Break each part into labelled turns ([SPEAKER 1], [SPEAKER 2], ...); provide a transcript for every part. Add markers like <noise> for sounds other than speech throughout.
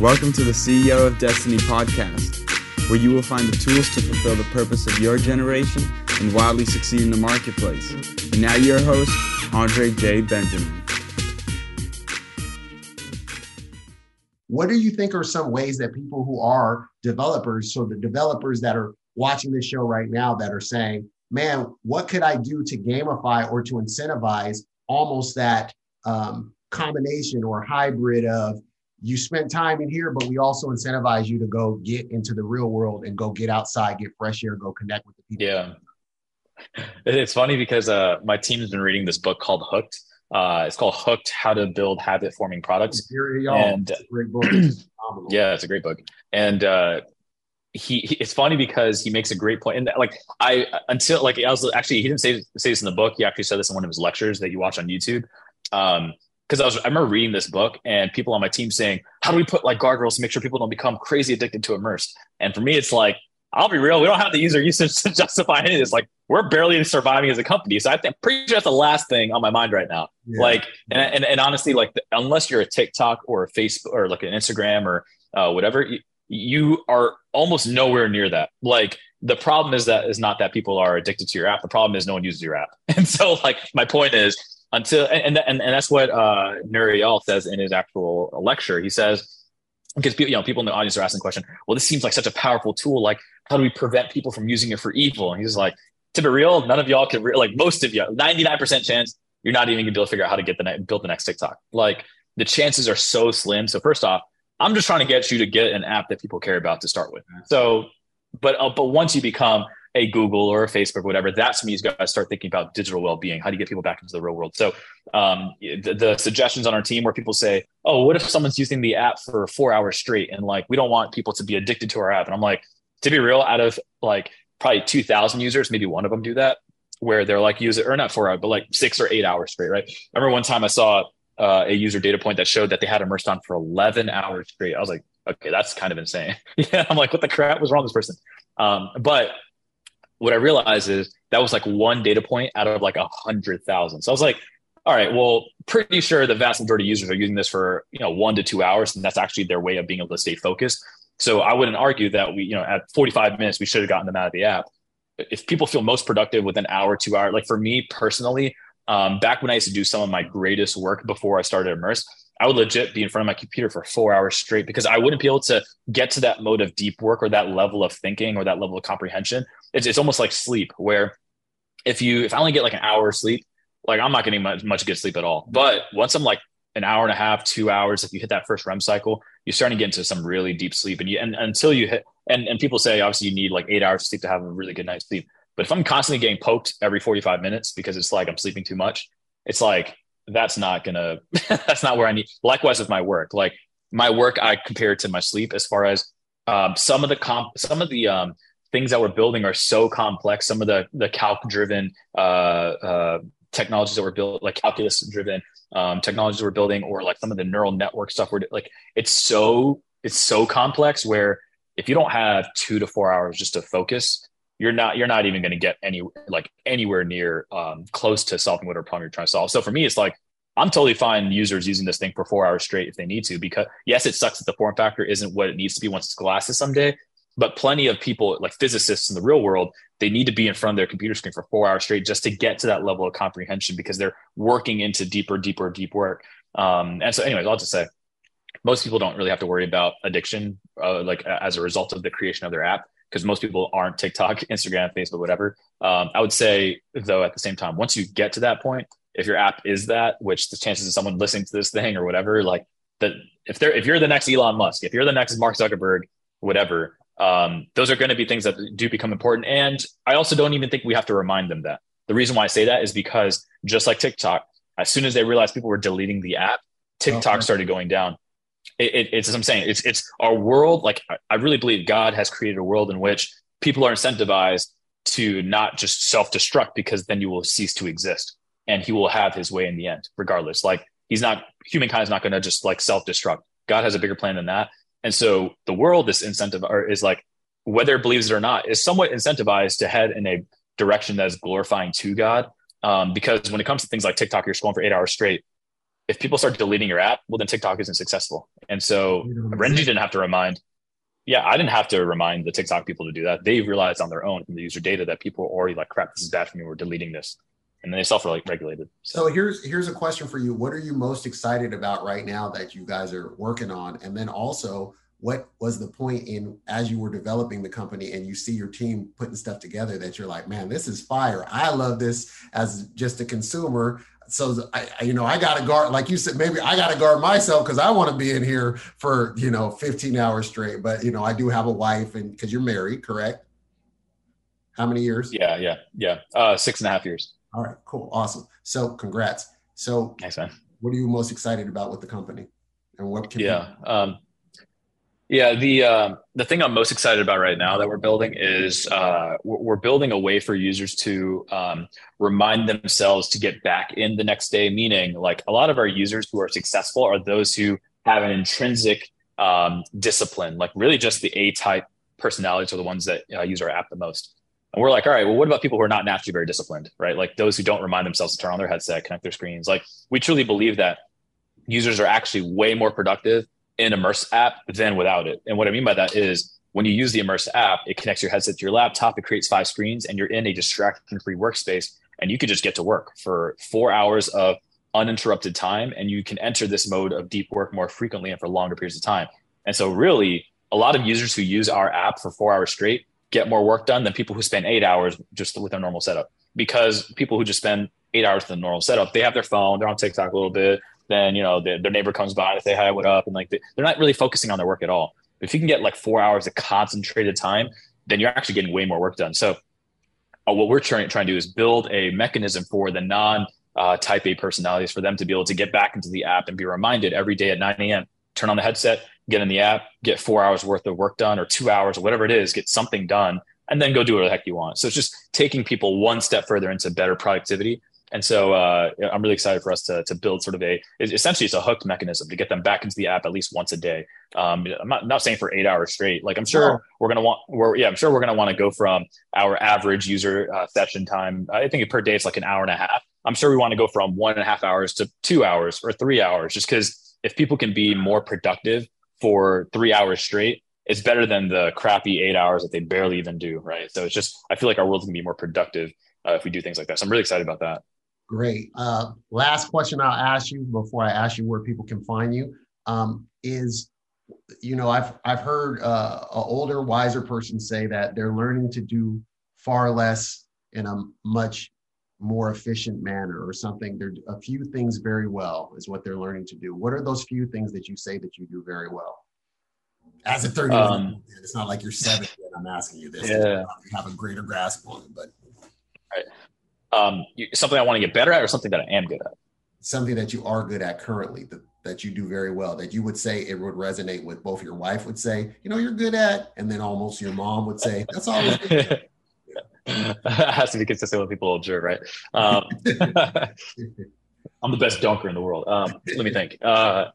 [SPEAKER 1] Welcome to the CEO of Destiny podcast, where you will find the tools to fulfill the purpose of your generation and wildly succeed in the marketplace. And now, your host, Andre J. Benjamin.
[SPEAKER 2] What do you think are some ways that people who are developers, so the developers that are watching this show right now, that are saying, man, what could I do to gamify or to incentivize almost that um, combination or hybrid of you spent time in here, but we also incentivize you to go get into the real world and go get outside, get fresh air, go connect with the people.
[SPEAKER 3] Yeah. <laughs> It's funny because uh, my team has been reading this book called Hooked. Uh, it's called Hooked: How to Build Habit Forming Products.
[SPEAKER 2] And it's great book. <clears throat>
[SPEAKER 3] yeah, it's a great book. And uh, he, he, it's funny because he makes a great. And like I until like I was actually he didn't say say this in the book. He actually said this in one of his lectures that you watch on YouTube. Um, because I was I remember reading this book and people on my team saying, "How do we put like guardrails to make sure people don't become crazy addicted to immersed?" And for me, it's like, I'll be real, we don't have the user usage <laughs> to justify any of this. Like, we're barely surviving as a company, so I think pretty sure that's the last thing on my mind right now. Yeah. Like, and, and and honestly, like, unless you're a TikTok or a Facebook or like an Instagram or uh, whatever, you, are almost nowhere near that. Like, the problem is that is not that people are addicted to your app. The problem is no one uses your app. <laughs> And so, like, my point is until and and, and that's what uh Nir Eyal says in his actual lecture. He says because people, you know, people in the audience are asking the question, well, this seems like such a powerful tool. Like, how do we prevent people from using it for evil? And he's like, to be real, none of y'all can re- like most of you, 99% chance you're not even gonna be able to figure out how to get the ne- build the next TikTok. Like the chances are so slim. So first off, I'm just trying to get you to get an app that people care about to start with. So, but uh, but once you become a Google or a Facebook, or whatever, that's when you guys start thinking about digital well-being. How do you get people back into the real world? So um, the, the, suggestions on our team where people say, "Oh, what if someone's using the app for four hours straight?" And like, we don't want people to be addicted to our app. And I'm like, to be real, out of like probably 2,000 users, maybe one of them do that, where they're like use it or not four hours, but like six or eight hours straight. Right? I remember one time I saw uh, a user data point that showed that they had immersed on for 11 hours straight. I was like, okay, that's kind of insane. <laughs> yeah, I'm like, what the crap was wrong with this person? Um, but what I realized is that was like one data point out of like a hundred thousand. So I was like, all right, well, pretty sure the vast majority of users are using this for, you know, one to two hours. And that's actually their way of being able to stay focused. So I wouldn't argue that we, you know, at 45 minutes, we should have gotten them out of the app. If people feel most productive with an hour, two hour, like for me personally, um, back when I used to do some of my greatest work before I started Immerse, I would legit be in front of my computer for four hours straight because I wouldn't be able to get to that mode of deep work or that level of thinking or that level of comprehension. It's, it's almost like sleep, where if you if I only get like an hour of sleep, like I'm not getting much much good sleep at all. But once I'm like an hour and a half, two hours, if you hit that first REM cycle, you're starting to get into some really deep sleep. And you and until you hit and, and people say obviously you need like eight hours of sleep to have a really good night's sleep. But if I'm constantly getting poked every 45 minutes because it's like I'm sleeping too much, it's like that's not gonna <laughs> that's not where I need. Likewise with my work, like my work, I compare it to my sleep as far as um, some of the comp, some of the um, things that we're building are so complex. Some of the the calc driven uh, uh, technologies that we're building, like calculus driven um, technologies we're building, or like some of the neural network stuff we're like, it's so it's so complex where if you don't have two to four hours just to focus, you're not you're not even going to get any like anywhere near um, close to solving whatever problem you're trying to solve. So for me, it's like I'm totally fine users using this thing for four hours straight if they need to, because yes, it sucks that the form factor isn't what it needs to be once it's glasses someday. But plenty of people, like physicists in the real world, they need to be in front of their computer screen for four hours straight just to get to that level of comprehension because they're working into deeper, deeper, deep work. Um, and so, anyways, I'll just say most people don't really have to worry about addiction, uh, like as a result of the creation of their app because most people aren't TikTok, <laughs> Instagram, Facebook, whatever. Um, I would say, though, at the same time, once you get to that point, if your app is that, which the chances of someone listening to this thing or whatever, like that, if they're if you're the next Elon Musk, if you're the next Mark Zuckerberg, whatever, um, those are going to be things that do become important. And I also don't even think we have to remind them that. The reason why I say that is because just like TikTok, as soon as they realized people were deleting the app, TikTok started going down it, it, it's as I'm saying, it's it's our world. Like I really believe God has created a world in which people are incentivized to not just self destruct because then you will cease to exist and He will have His way in the end, regardless. Like He's not humankind is not going to just like self destruct. God has a bigger plan than that, and so the world is incentive or is like whether it believes it or not, is somewhat incentivized to head in a direction that is glorifying to God. Um, because when it comes to things like TikTok, you're scrolling for eight hours straight. If people start deleting your app, well, then TikTok isn't successful. And so Renji didn't have to remind. Yeah, I didn't have to remind the TikTok people to do that. They realized on their own from the user data that people were already like, crap, this is bad for me. We're deleting this. And then they self-regulated.
[SPEAKER 2] So here's here's a question for you. What are you most excited about right now that you guys are working on? And then also, what was the point in as you were developing the company and you see your team putting stuff together that you're like, man, this is fire. I love this as just a consumer. So I, you know, I got to guard, like you said, maybe I got to guard myself because I want to be in here for you know 15 hours straight. But you know, I do have a wife, and because you're married, correct? How many years?
[SPEAKER 3] Yeah, yeah, yeah. Uh, six and a half years.
[SPEAKER 2] All right, cool, awesome. So congrats. So,
[SPEAKER 3] Thanks, man.
[SPEAKER 2] what are you most excited about with the company, and what can
[SPEAKER 3] yeah. Um, yeah, the uh, the thing I'm most excited about right now that we're building is uh, we're building a way for users to um, remind themselves to get back in the next day. Meaning, like a lot of our users who are successful are those who have an intrinsic um, discipline, like really just the A type personalities are the ones that uh, use our app the most. And we're like, all right, well, what about people who are not naturally very disciplined, right? Like those who don't remind themselves to turn on their headset, connect their screens. Like we truly believe that users are actually way more productive in Immerse app than without it. And what I mean by that is when you use the Immerse app, it connects your headset to your laptop, it creates five screens, and you're in a distraction free workspace. And you can just get to work for four hours of uninterrupted time. And you can enter this mode of deep work more frequently and for longer periods of time. And so, really, a lot of users who use our app for four hours straight get more work done than people who spend eight hours just with their normal setup. Because people who just spend eight hours with the normal setup, they have their phone, they're on TikTok a little bit, then you know the, their neighbor comes by to say hi, what up, and like they, are not really focusing on their work at all. If you can get like four hours of concentrated time, then you're actually getting way more work done. So uh, what we're trying trying to do is build a mechanism for the non uh, type A personalities for them to be able to get back into the app and be reminded every day at 9 a.m. Turn on the headset, get in the app, get four hours worth of work done or two hours or whatever it is, get something done, and then go do what the heck you want. So it's just taking people one step further into better productivity and so uh, I'm really excited for us to, to build sort of a, essentially it's a hooked mechanism to get them back into the app at least once a day. Um, I'm not, not saying for eight hours straight. Like I'm sure we're going to want, we're, yeah, I'm sure we're going to want to go from our average user uh, session time. I think per day it's like an hour and a half. I'm sure we want to go from one and a half hours to two hours or three hours, just because if people can be more productive for three hours straight, it's better than the crappy eight hours that they barely even do. Right. So it's just, I feel like our world's gonna be more productive uh, if we do things like that. So I'm really excited about that.
[SPEAKER 2] Great. Uh, last question I'll ask you before I ask you where people can find you um, is, you know, I've I've heard uh, an older, wiser person say that they're learning to do far less in a much more efficient manner or something. They're a few things very well is what they're learning to do. What are those few things that you say that you do very well? As a 30 um, it's not like you're seven. I'm asking you this. Yeah. You have a greater grasp on it, but
[SPEAKER 3] um, you, something I want to get better at or something that I am good at?
[SPEAKER 2] Something that you are good at currently that, that you do very well, that you would say it would resonate with both your wife would say, you know, you're good at, and then almost your mom would say, that's all. it <laughs>
[SPEAKER 3] has to be consistent with people observe, right? Um, <laughs> I'm the best dunker in the world. Um, let me think. Uh,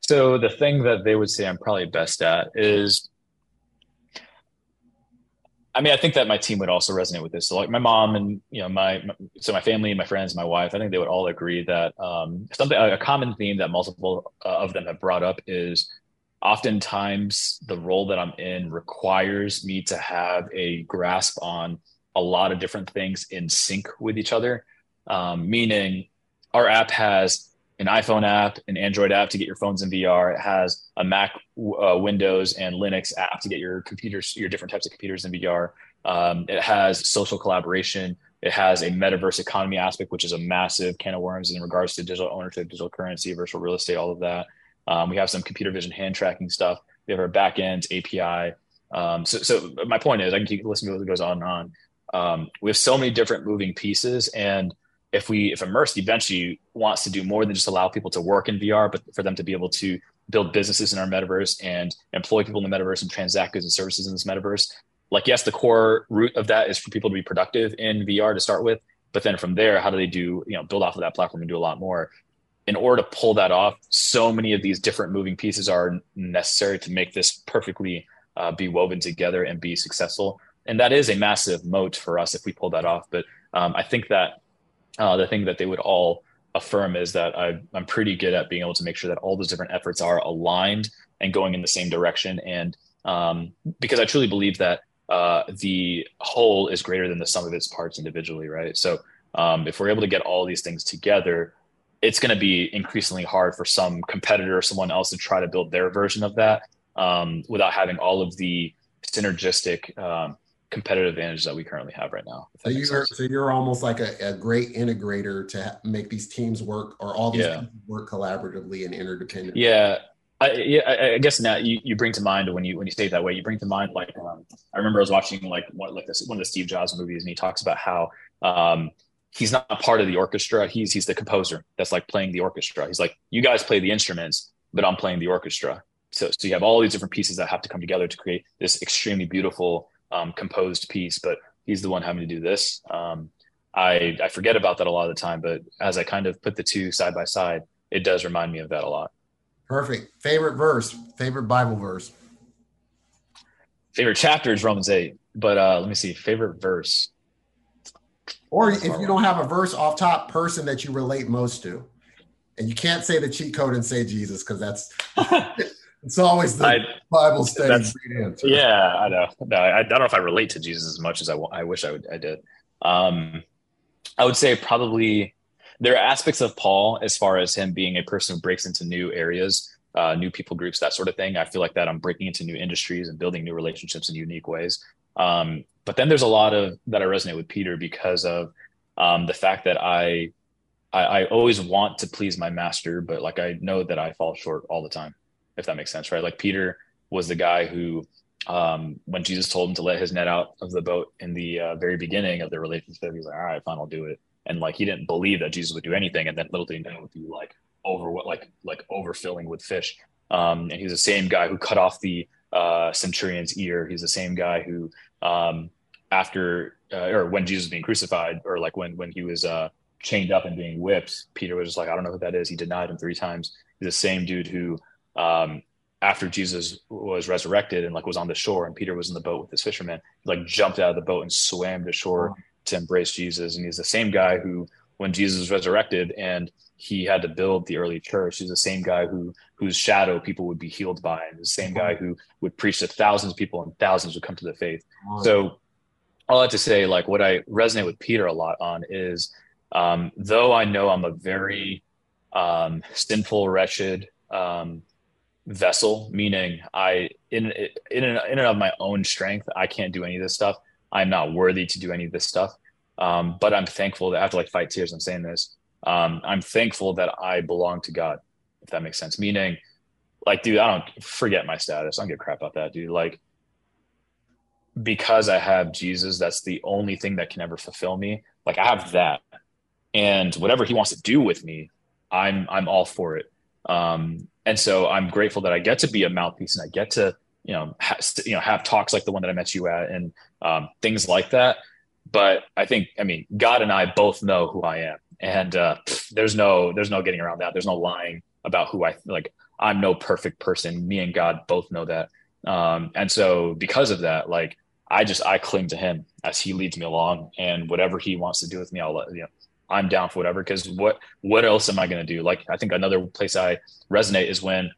[SPEAKER 3] so the thing that they would say I'm probably best at is I mean, I think that my team would also resonate with this. So, like my mom and you know my, my so my family, my friends, my wife, I think they would all agree that um, something a common theme that multiple uh, of them have brought up is oftentimes the role that I'm in requires me to have a grasp on a lot of different things in sync with each other. Um, meaning, our app has an iPhone app, an Android app to get your phones in VR. It has a Mac, uh, Windows, and Linux app to get your computers, your different types of computers in VR. Um, it has social collaboration. It has a metaverse economy aspect, which is a massive can of worms in regards to digital ownership, digital currency, virtual real estate, all of that. Um, we have some computer vision hand tracking stuff. We have our backend API. Um, so, so my point is, I can keep listening to what goes on and on. Um, we have so many different moving pieces, and if we if immersed eventually wants to do more than just allow people to work in VR, but for them to be able to build businesses in our metaverse and employ people in the metaverse and transact goods and services in this metaverse. Like, yes, the core root of that is for people to be productive in VR to start with, but then from there, how do they do you know build off of that platform and do a lot more? In order to pull that off, so many of these different moving pieces are necessary to make this perfectly uh, be woven together and be successful. And that is a massive moat for us if we pull that off. But um, I think that uh, the thing that they would all affirm is that I, I'm pretty good at being able to make sure that all those different efforts are aligned and going in the same direction. And um, because I truly believe that uh, the whole is greater than the sum of its parts individually, right? So um, if we're able to get all these things together, it's going to be increasingly hard for some competitor or someone else to try to build their version of that um, without having all of the synergistic um, competitive advantage that we currently have right now.
[SPEAKER 2] So you're so you're almost like a, a great integrator to make these teams work or all these yeah. work collaboratively and interdependently.
[SPEAKER 3] Yeah. I, yeah, I guess now you, you bring to mind when you when you say it that way, you bring to mind like um, I remember I was watching like one like this one of the Steve Jobs movies, and he talks about how um, he's not part of the orchestra. He's he's the composer that's like playing the orchestra. He's like, you guys play the instruments, but I'm playing the orchestra. So so you have all these different pieces that have to come together to create this extremely beautiful um, composed piece. But he's the one having to do this. Um, I I forget about that a lot of the time, but as I kind of put the two side by side, it does remind me of that a lot.
[SPEAKER 2] Perfect. Favorite verse, favorite Bible verse.
[SPEAKER 3] Favorite chapter is Romans 8. But uh, let me see. Favorite verse.
[SPEAKER 2] Or if you don't have a verse off top, person that you relate most to. And you can't say the cheat code and say Jesus because that's <laughs> it's always the I, Bible study
[SPEAKER 3] answer. Yeah, I know. No, I, I, don't know if I relate to Jesus as much as I, I wish I would. I did. Um, I would say probably there are aspects of Paul as far as him being a person who breaks into new areas, uh, new people groups, that sort of thing. I feel like that I'm breaking into new industries and building new relationships in unique ways. Um, but then there's a lot of that I resonate with Peter because of um, the fact that I, I, I always want to please my master, but like I know that I fall short all the time, if that makes sense, right? Like Peter was the guy who um, when Jesus told him to let his net out of the boat in the uh, very beginning of the relationship, he's like, all right, fine, I'll do it and like he didn't believe that Jesus would do anything, and then little did he know would be like over what like like overfilling with fish. Um, and he's the same guy who cut off the uh, centurion's ear. He's the same guy who, um, after uh, or when Jesus was being crucified, or like when when he was uh, chained up and being whipped, Peter was just like, I don't know who that is. He denied him three times. He's the same dude who, um, after Jesus was resurrected and like was on the shore, and Peter was in the boat with this fisherman, he like jumped out of the boat and swam to shore to embrace Jesus. And he's the same guy who, when Jesus was resurrected and he had to build the early church, he's the same guy who whose shadow people would be healed by, and the same guy who would preach to thousands of people and thousands would come to the faith. So all I have to say, like what I resonate with Peter a lot on is um, though I know I'm a very um, sinful, wretched um, vessel, meaning I in in in and of my own strength, I can't do any of this stuff. I'm not worthy to do any of this stuff. Um, but I'm thankful that I have to like fight tears. I'm saying this. Um, I'm thankful that I belong to God, if that makes sense. Meaning, like, dude, I don't forget my status. I don't give crap about that, dude. Like, because I have Jesus, that's the only thing that can ever fulfill me. Like, I have that, and whatever He wants to do with me, I'm I'm all for it. Um, and so I'm grateful that I get to be a mouthpiece and I get to you know, ha- you know, have talks like the one that I met you at and um, things like that. But I think, I mean, God and I both know who I am, and uh, there's no, there's no getting around that. There's no lying about who I like. I'm no perfect person. Me and God both know that, um, and so because of that, like I just I cling to Him as He leads me along, and whatever He wants to do with me, I'll let you know. I'm down for whatever. Because what what else am I going to do? Like I think another place I resonate is when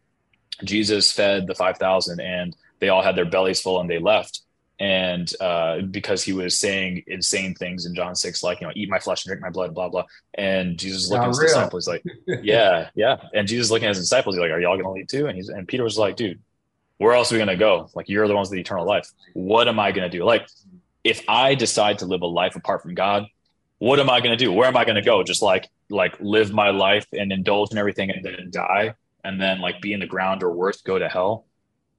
[SPEAKER 3] Jesus fed the 5,000 and they all had their bellies full and they left. And uh, because he was saying insane things in John 6, like, you know, eat my flesh and drink my blood, blah, blah. And Jesus looking at his disciples, like, yeah, yeah. And Jesus looking at his disciples, he's like, are y'all going to leave too? And he's, and Peter was like, dude, where else are we going to go? Like, you're the ones with eternal life. What am I going to do? Like, if I decide to live a life apart from God, what am I going to do? Where am I going to go? Just like, like live my life and indulge in everything and then die and then like be in the ground or worse, go to hell.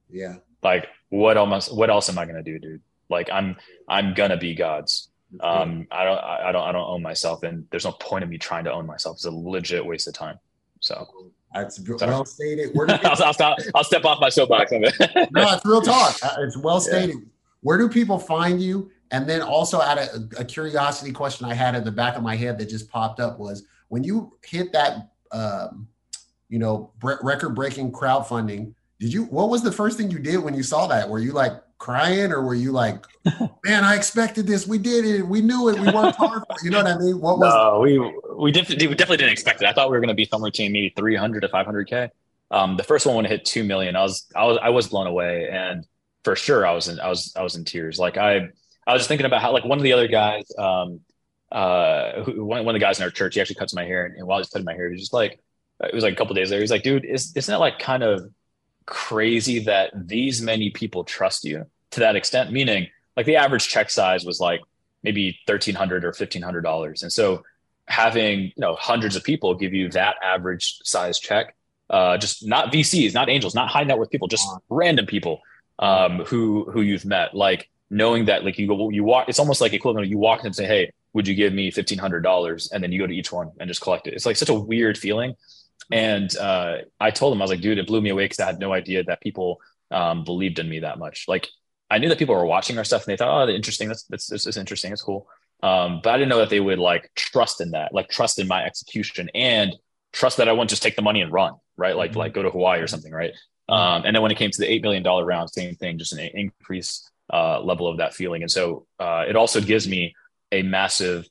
[SPEAKER 2] Yeah.
[SPEAKER 3] Like what else, what else am I going to do, dude? Like I'm, I'm going to be God's. Um, I don't, I don't, I don't own myself and there's no point in me trying to own myself. It's a legit waste of time. So
[SPEAKER 2] that's well stated.
[SPEAKER 3] Where <laughs> people- I'll, I'll, stop, I'll step off my soapbox.
[SPEAKER 2] no, it's real talk. <laughs> It's well stated. Yeah. Where do people find you? And then also, at a, a, curiosity question I had at the back of my head that just popped up was when you hit that um, you know, record breaking crowdfunding did you what was the first thing you did when you saw that? Were you like crying or were you like, <laughs> man, I expected this. We did it. We knew it. We worked hard for it. You know what I mean? What was
[SPEAKER 3] no, we we definitely we definitely didn't expect it. I thought we were gonna be somewhere between maybe 300 to 500k. Um, the first one when it hit two million, I was I was I was blown away, and for sure I was in I was I was in tears. Like I I was just thinking about how like one of the other guys, um, uh, who, one, one of the guys in our church, he actually cuts my hair, and, and while he's cutting my hair, he was just like, it was like a couple days later, he's like, dude, is, isn't it like kind of crazy that these many people trust you to that extent? Meaning, like the average check size was like maybe thirteen hundred or fifteen hundred dollars, and so having you know hundreds of people give you that average size check, uh, just not VCs, not angels, not high net worth people, just random people um, who who you've met, like knowing that like you go you walk, it's almost like equivalent. You walk in and say, hey. Would you give me fifteen hundred dollars? And then you go to each one and just collect it. It's like such a weird feeling. And uh, I told him, I was like, dude, it blew me away because I had no idea that people um, believed in me that much. Like, I knew that people were watching our stuff and they thought, oh, interesting. That's, that's, that's interesting. It's cool. Um, but I didn't know that they would like trust in that, like trust in my execution and trust that I wouldn't just take the money and run, right? Like, mm-hmm. like go to Hawaii or something, right? Um, and then when it came to the $8 million round, same thing, just an increased uh, level of that feeling. And so uh, it also gives me a massive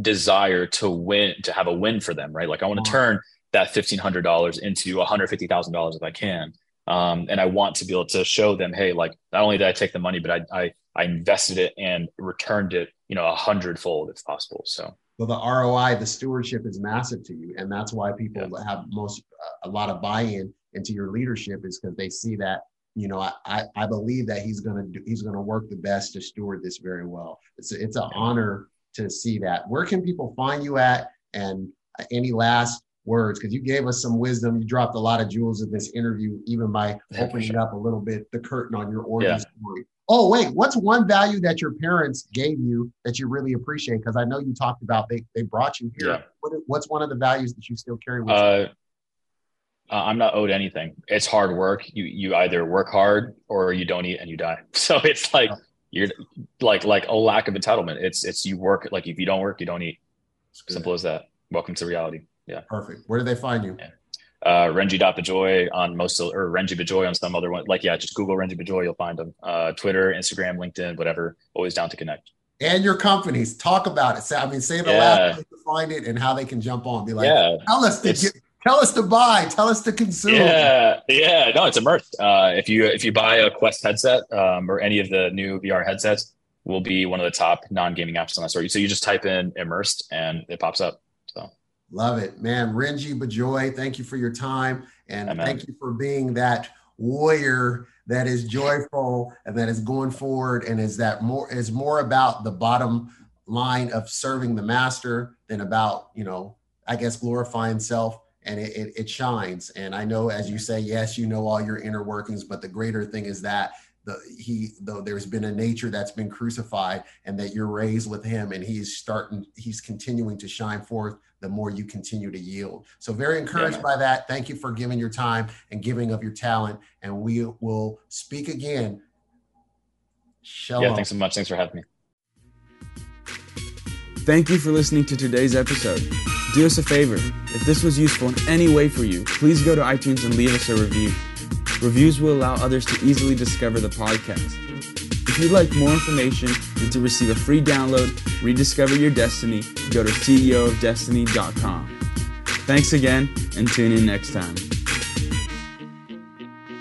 [SPEAKER 3] desire to win, to have a win for them, right? Like I want to turn that $1,500 into $150,000 if I can. Um, and I want to be able to show them, hey, like not only did I take the money, but I, I, I invested it and returned it, you know, a hundredfold if possible. So,
[SPEAKER 2] well, the ROI, the stewardship is massive to you, and that's why people yeah. have most a lot of buy-in into your leadership is because they see that you know I, I believe that he's gonna do he's gonna work the best to steward this very well. It's a, it's an honor to see that. Where can people find you at? And any last words because you gave us some wisdom. You dropped a lot of jewels in this interview, even by opening sure. up a little bit the curtain on your origin yeah. story. Oh, wait, what's one value that your parents gave you that you really appreciate? Because I know you talked about they, they brought you here. Yeah. What, what's one of the values that you still carry with uh,
[SPEAKER 3] you? I'm not owed anything. It's hard work. You you either work hard or you don't eat and you die. <laughs> So it's like you're like like a lack of entitlement. It's it's you work like if you don't work, you don't eat. Simple as that. Welcome to reality. Yeah.
[SPEAKER 2] Perfect. Where do they find you?
[SPEAKER 3] Yeah. Uh, Renji.Bijoy on most or Renji Bijoy on some other one. Like, yeah, just Google Renji Bijoy, you'll find them. Uh, Twitter, Instagram, LinkedIn, whatever. Always down to connect.
[SPEAKER 2] And your companies, talk about it. I mean, say the yeah. last place to find it and how they can jump on. Be like, yeah. tell us to get, tell us to buy, tell us to consume.
[SPEAKER 3] Yeah, yeah. No, it's immersed. Uh, if you if you buy a Quest headset um, or any of the new VR headsets, will be one of the top non gaming apps on that store. So you just type in immersed and it pops up.
[SPEAKER 2] Love it, man. Renji Bijoy, thank you for your time and Amen. thank you for being that warrior that is joyful and that is going forward and is that more is more about the bottom line of serving the master than about you know I guess glorifying self and it, it, it shines. And I know, as you say, yes, you know all your inner workings, but the greater thing is that the he though there's been a nature that's been crucified and that you're raised with him and he's starting he's continuing to shine forth the more you continue to yield so very encouraged yeah. by that thank you for giving your time and giving of your talent and we will speak again
[SPEAKER 3] Shalom. yeah thanks so much thanks for having me
[SPEAKER 1] thank you for listening to today's episode do us a favor if this was useful in any way for you please go to itunes and leave us a review Reviews will allow others to easily discover the podcast. If you'd like more information and to receive a free download, rediscover your destiny, go to ceofdestiny.com. Thanks again and tune in next time.